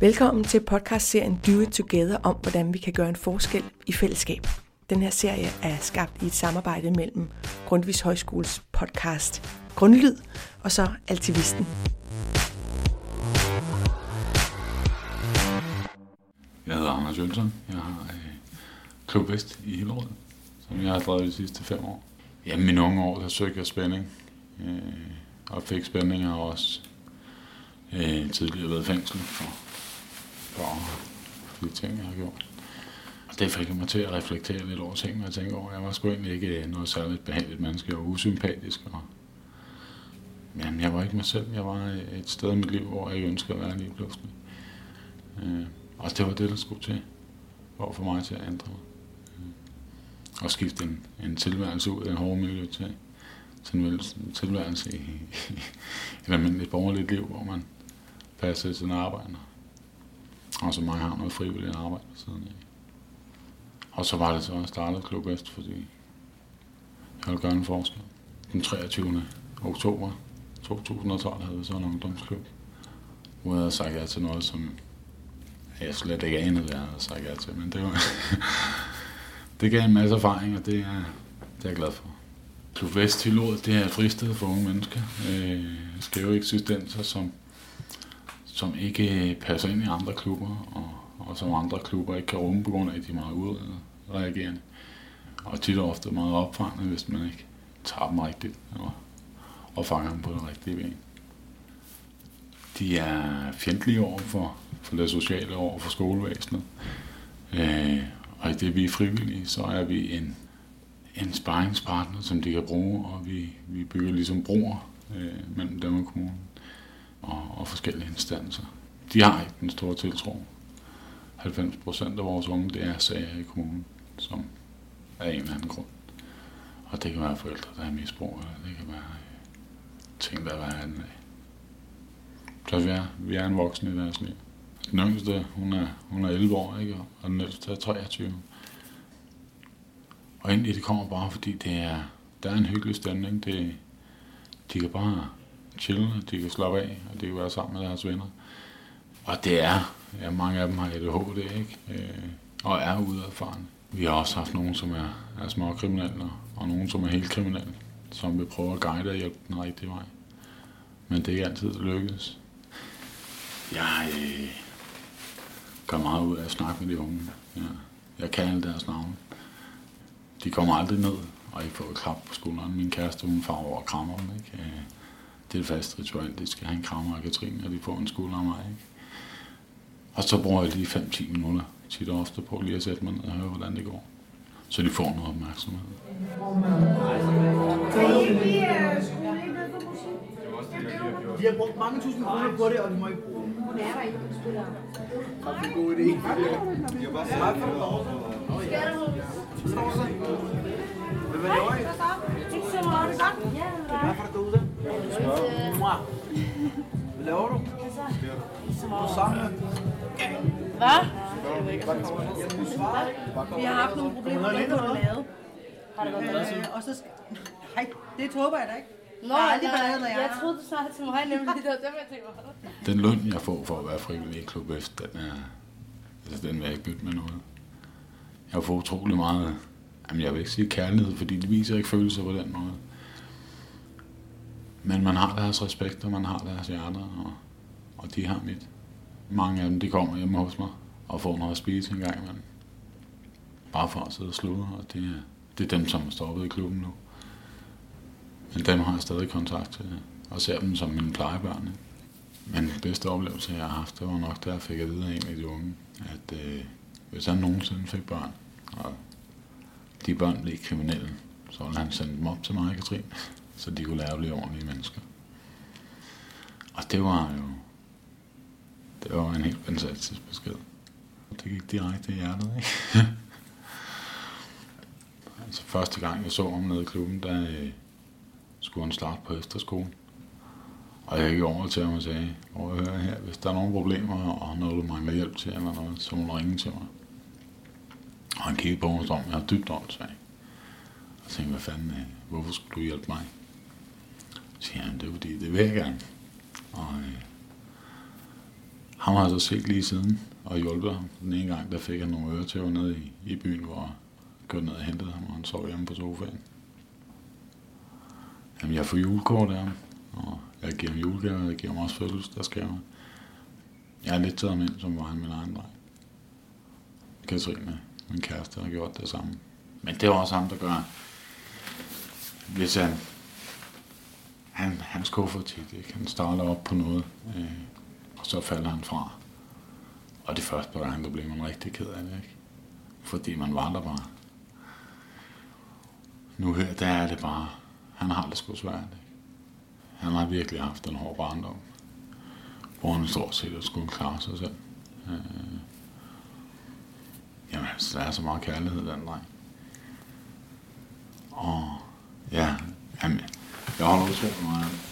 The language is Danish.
Velkommen til podcastserien Do It Together om, hvordan vi kan gøre en forskel i fællesskab. Den her serie er skabt i et samarbejde mellem Grundtvigs Højskoles podcast Grundlyd og så Altivisten. Jeg hedder Anders Jølsson. Jeg har øh, Klub Vest i Hillerød, som jeg har drevet de sidste fem år. Ja, mine unge år, der søgte jeg spænding. Øh, og fik spænding og også øh, tidligere været i fængsel for, for de ting, jeg har gjort. Og det fik mig til at reflektere lidt over ting, og jeg tænkte over, at jeg var sgu egentlig ikke øh, noget særligt behageligt menneske, og usympatisk. Og, jamen, jeg var ikke mig selv. Jeg var øh, et sted i mit liv, hvor jeg ikke ønskede at være lige pludselig. Øh, og det var det, der skulle til, for for mig til at ændre mig. Øh, og skifte en, en tilværelse ud af en hård miljø til, til en, tilværelse i, i et almindeligt borgerligt liv, hvor man passer sin arbejde. Og så mange har noget frivilligt arbejde siden af. Og så var det så, at jeg startede Klub Vest, fordi jeg ville gøre en forskel. Den 23. oktober 2012 havde vi så en ungdomsklub, hvor jeg havde sagt ja til noget, som jeg slet ikke anede, hvad jeg havde sagt ja til. Men det, var det gav en masse erfaring, og det er, det er jeg glad for. Klub Vest Hillerød, det er et fristed for unge mennesker. Øh, skæve eksistenser, som, som ikke passer ind i andre klubber, og, og som andre klubber ikke kan rumme på grund af, at de er meget udreagerende. Og tit og ofte meget opfangende, hvis man ikke tager dem rigtigt, og, og fanger dem på den rigtige ben. De er fjendtlige over for, for det sociale, over for skolevæsenet. Øh, og i det vi er frivillige, så er vi en, en sparringspartner, som de kan bruge, og vi, vi bygger ligesom broer øh, mellem dem og kommunen og, og forskellige instanser. De har ikke den store tiltro. 90 procent af vores unge, det er sager i kommunen, som er en eller anden grund. Og det kan være forældre, der er misbrug, eller det kan være øh, ting, der er værre af. Så vi er, vi er en voksen i deres liv. Den yngste, hun er, hun er 11 år, ikke? og den ældste er 23. Og egentlig det kommer bare, fordi det er, der er en hyggelig stemning. Det, de kan bare chille, de kan slappe af, og de kan være sammen med deres venner. Og det er, ja, mange af dem har ADHD, ikke? Øh, og er udadfarende. Vi har også haft nogen, som er, er små kriminelle, og nogen, som er helt kriminelle, som vil prøve at guide og hjælpe den rigtige vej. Men det er ikke altid, det lykkes. Jeg øh, gør meget ud af at snakke med de unge. Ja. Jeg kan alle deres navne. De kommer aldrig ned og ikke får et klap på skulderen. Min kæreste, hun far over og krammer dem. Ikke? Øh, det er et fast ritual. De skal have en krammer af Katrine, og de får en skulder af mig. Ikke? Og så bruger jeg lige 5-10 minutter tit og ofte på lige at sætte mig ned og høre, hvordan det går. Så de får noget opmærksomhed. Vi har brugt mange tusind kroner på det, og vi må ikke bruge. Hun er der ikke, spiller. Det er en god idé. Jeg var Hvad? Vi har haft nogle problemer med, hvad du lavede. Har det været godt? Øh, og så. Hej, det håber jeg da ikke. Nå, Jeg aldrig nej, ballade, jeg jeg er. troede, du sagde til mig, nemlig det var dem, jeg tænkte. Den løn, jeg får for at være frivillig i Klub Vest, den er, altså den vil jeg ikke bytte med noget. Jeg får utrolig meget, jamen jeg vil ikke sige kærlighed, fordi de viser ikke følelser på den måde. Men man har deres respekt, og man har deres hjerter, og, og de har mit. Mange af dem, de kommer hjemme hos mig og får noget at spise en gang imellem. Bare for at sidde og sludre, og det er, det er dem, som er stoppet i klubben nu. Men dem har jeg stadig kontakt til, og ser dem som mine plejebørn. Men den bedste oplevelse, jeg har haft, det var nok, da jeg fik at vide af en af de unge, at øh, hvis han nogensinde fik børn, og de børn blev kriminelle, så ville han sende dem op til mig, Katrine, så de kunne lære at blive ordentlige mennesker. Og det var jo, det var en helt fantastisk besked. Det gik direkte i hjertet, ikke? altså første gang, jeg så ham nede i klubben, der øh, skulle han starte på efterskole. Og jeg gik over til ham og sagde, hvor jeg hører her, hvis der er nogle problemer, og noget du mangler hjælp til, eller noget, så må du ringe til mig. Og han kiggede på mig som, jeg har dybt jeg. Og tænkte, hvad fanden, øh, hvorfor skulle du hjælpe mig? Så siger han, det er fordi, det vil jeg gerne. Og øh, ham har jeg så set lige siden og hjulpet ham. Den ene gang, der fik han nogle øretæver nede i, i byen, hvor jeg kørte ned og hentede ham, og han sov hjemme på sofaen. Jamen, jeg får julekort af ham, og jeg giver ham julegaver, og jeg giver ham også fødselsdagsgaver. Jeg har lidt taget ham ind, som var han min egen dreng. Katrine, min kæreste, har gjort det samme. Men det var også ham, der gør, hvis han, han, han skuffer tit, ikke? han starter op på noget, øh, og så falder han fra. Og det første par gange, der blev man rigtig ked af det, ikke? Fordi man var der bare. Nu her, der er det bare, han har det sgu svært, ikke? Han har virkelig haft en hård barndom, hvor han stort set at skulle klare sig selv. Øh, jamen, altså, der er så meget kærlighed, den dreng. Og ja, jamen, jeg holder utrolig meget.